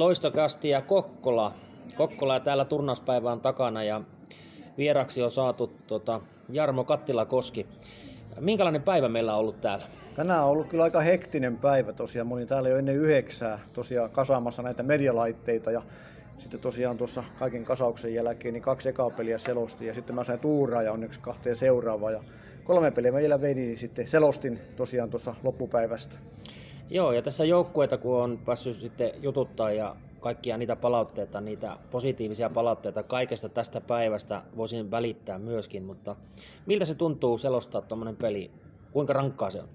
Loistokasti ja Kokkola. Kokkola täällä turnauspäivä on takana ja vieraksi on saatu tota, Jarmo Kattila-Koski. Minkälainen päivä meillä on ollut täällä? Tänään on ollut kyllä aika hektinen päivä tosiaan. Mä olin täällä jo ennen yhdeksää tosiaan kasaamassa näitä medialaitteita ja sitten tosiaan tuossa kaiken kasauksen jälkeen niin kaksi ekaa peliä selosti ja sitten mä sain tuuraa ja onneksi kahteen seuraavaa ja kolme peliä mä vielä vedin, niin sitten selostin tosiaan tuossa loppupäivästä. Joo, ja tässä joukkueita kun on päässyt sitten jututtaa ja kaikkia niitä palautteita, niitä positiivisia palautteita kaikesta tästä päivästä voisin välittää myöskin, mutta miltä se tuntuu selostaa tuommoinen peli? Kuinka rankkaa se on?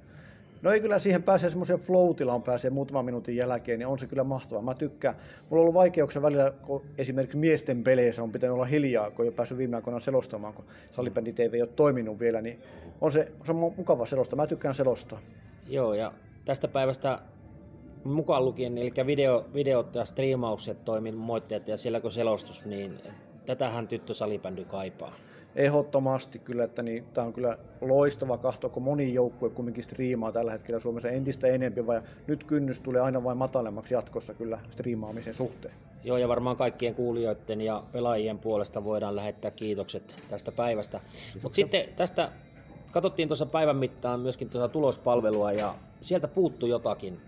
No ei kyllä siihen pääsee semmoisen flow pääsee muutaman minuutin jälkeen, niin on se kyllä mahtavaa. Mä tykkään. Mulla on ollut vaikeuksia välillä, kun esimerkiksi miesten peleissä on pitänyt olla hiljaa, kun ei ole päässyt viime aikoina selostamaan, kun salibändi TV ei ole toiminut vielä, niin on se, se on mukava selostaa. Mä tykkään selostaa. Joo, ja tästä päivästä mukaan lukien, eli video, videot ja striimaukset toimin moitteet ja siellä kun selostus, niin tätähän tyttösalibändy kaipaa. Ehdottomasti kyllä, että niin, tämä on kyllä loistava kahto, kun moni joukkue kumminkin striimaa tällä hetkellä Suomessa entistä enemmän, vai nyt kynnys tulee aina vain matalemmaksi jatkossa kyllä striimaamisen suhteen. Joo, ja varmaan kaikkien kuulijoiden ja pelaajien puolesta voidaan lähettää kiitokset tästä päivästä. Mutta sitten tästä katsottiin tuossa päivän mittaan myöskin tuota tulospalvelua, ja sieltä puuttui jotakin,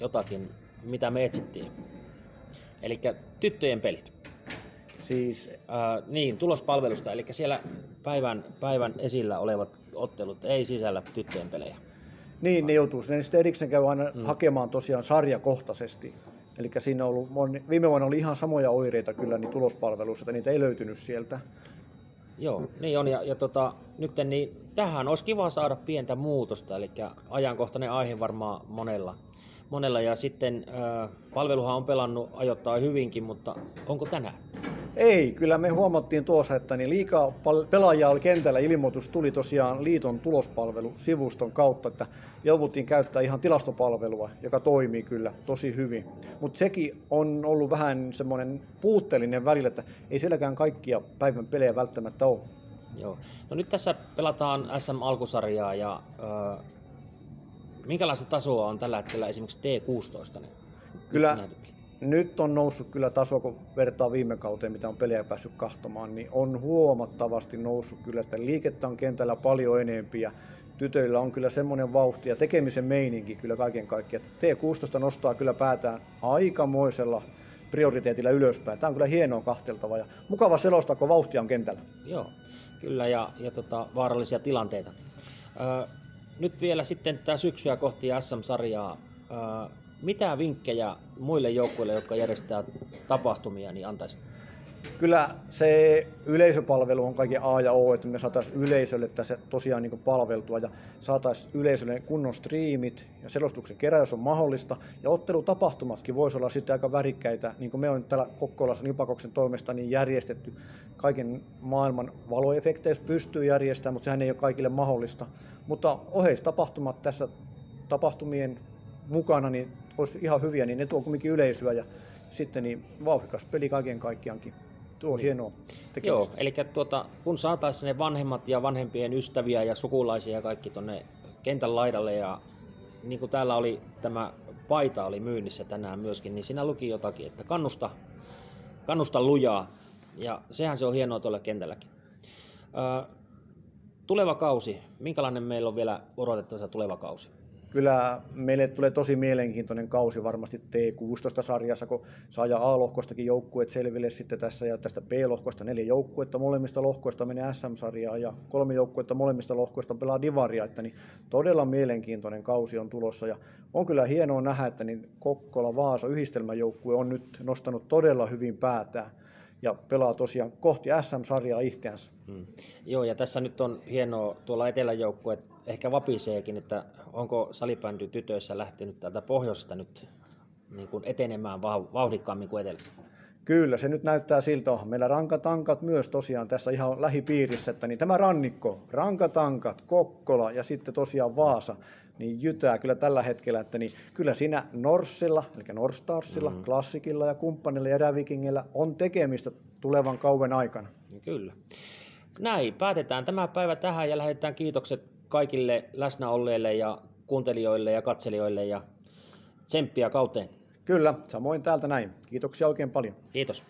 jotakin mitä me etsittiin. Eli tyttöjen pelit. Siis, äh, niin, tulospalvelusta, eli siellä päivän, päivän esillä olevat ottelut ei sisällä tyttöjen pelejä. Niin, ne joutuu sinne sitten erikseen käy aina mm. hakemaan tosiaan sarjakohtaisesti. Eli siinä on ollut, viime vuonna oli ihan samoja oireita kyllä niin tulospalveluissa, että niitä ei löytynyt sieltä. Joo, niin on. Ja, ja tota, nyt niin, tähän olisi kiva saada pientä muutosta, eli ajankohtainen aihe varmaan monella. monella. Ja sitten äh, palveluhan on pelannut ajoittain hyvinkin, mutta onko tänään? Ei, kyllä me huomattiin tuossa, että niin liikaa pelaajia oli kentällä. Ilmoitus tuli tosiaan liiton tulospalvelusivuston kautta, että jouduttiin käyttää ihan tilastopalvelua, joka toimii kyllä tosi hyvin. Mutta sekin on ollut vähän semmoinen puutteellinen välillä, että ei sielläkään kaikkia päivän pelejä välttämättä ole. Joo. No nyt tässä pelataan SM-alkusarjaa ja äh, minkälaista tasoa on tällä hetkellä esimerkiksi T16? Kyllä, nyt on noussut kyllä taso, kun vertaa viime kauteen, mitä on pelejä päässyt kahtomaan, niin on huomattavasti noussut kyllä, että liikettä on kentällä paljon enempiä. Tytöillä on kyllä semmoinen vauhti ja tekemisen meininki kyllä kaiken kaikkiaan. T16 nostaa kyllä päätään aikamoisella prioriteetilla ylöspäin. Tämä on kyllä hienoa kahteltava ja mukava selostaa, kun vauhtia on kentällä. Joo, kyllä ja, ja tota, vaarallisia tilanteita. Ö, nyt vielä sitten tämä syksyä kohti SM-sarjaa. Ö, mitä vinkkejä muille joukkueille, jotka järjestää tapahtumia, niin antaisit? Kyllä se yleisöpalvelu on kaiken A ja O, että me saataisiin yleisölle tässä tosiaan niin palveltua ja saataisiin yleisölle kunnon striimit ja selostuksen keräys on mahdollista. Ja ottelutapahtumatkin voisi olla sitten aika värikkäitä, niin kuin me on täällä Kokkolassa Nipakoksen toimesta niin järjestetty kaiken maailman valoefektejä, jos pystyy järjestämään, mutta sehän ei ole kaikille mahdollista. Mutta oheistapahtumat tässä tapahtumien mukana, niin olisi ihan hyviä, niin ne tuo kumminkin yleisöä ja sitten niin vauhdikas peli kaiken kaikkiaankin. Tuo on niin. hienoa tekemistä. Joo, eli tuota, kun saataisiin ne vanhemmat ja vanhempien ystäviä ja sukulaisia ja kaikki tuonne kentän laidalle ja niin kuin täällä oli tämä paita oli myynnissä tänään myöskin, niin siinä luki jotakin, että kannusta, kannusta lujaa. Ja sehän se on hienoa tuolla kentälläkin. Ö, tuleva kausi, minkälainen meillä on vielä odotettavassa tuleva kausi? Kyllä meille tulee tosi mielenkiintoinen kausi varmasti T16-sarjassa, kun saa ja A-lohkostakin joukkueet selville sitten tässä ja tästä B-lohkosta neljä joukkuetta molemmista lohkoista menee SM-sarjaa ja kolme joukkuetta molemmista lohkoista pelaa Divaria, että niin todella mielenkiintoinen kausi on tulossa. Ja on kyllä hienoa nähdä, että niin Kokkola Vaasa yhdistelmäjoukkue on nyt nostanut todella hyvin päätään ja pelaa tosiaan kohti SM-sarjaa itseänsä. Hmm. Joo, ja tässä nyt on hienoa tuolla eteläjoukkue, ehkä vapiseekin, että onko salibändy tytöissä lähtenyt täältä pohjoisesta nyt niin kuin etenemään vauhdikkaammin kuin etelässä? Kyllä, se nyt näyttää siltä, meillä rankatankat myös tosiaan tässä ihan lähipiirissä, että niin tämä rannikko, rankatankat, Kokkola ja sitten tosiaan Vaasa, niin jytää kyllä tällä hetkellä, että niin kyllä siinä Norsilla, eli Norstarsilla, mm-hmm. Klassikilla ja kumppanilla ja Rävikingillä on tekemistä tulevan kauan aikana. Kyllä. Näin, päätetään tämä päivä tähän ja lähetetään kiitokset kaikille läsnä olleille ja kuuntelijoille ja katselijoille ja tsemppiä kauteen. Kyllä, samoin täältä näin. Kiitoksia oikein paljon. Kiitos.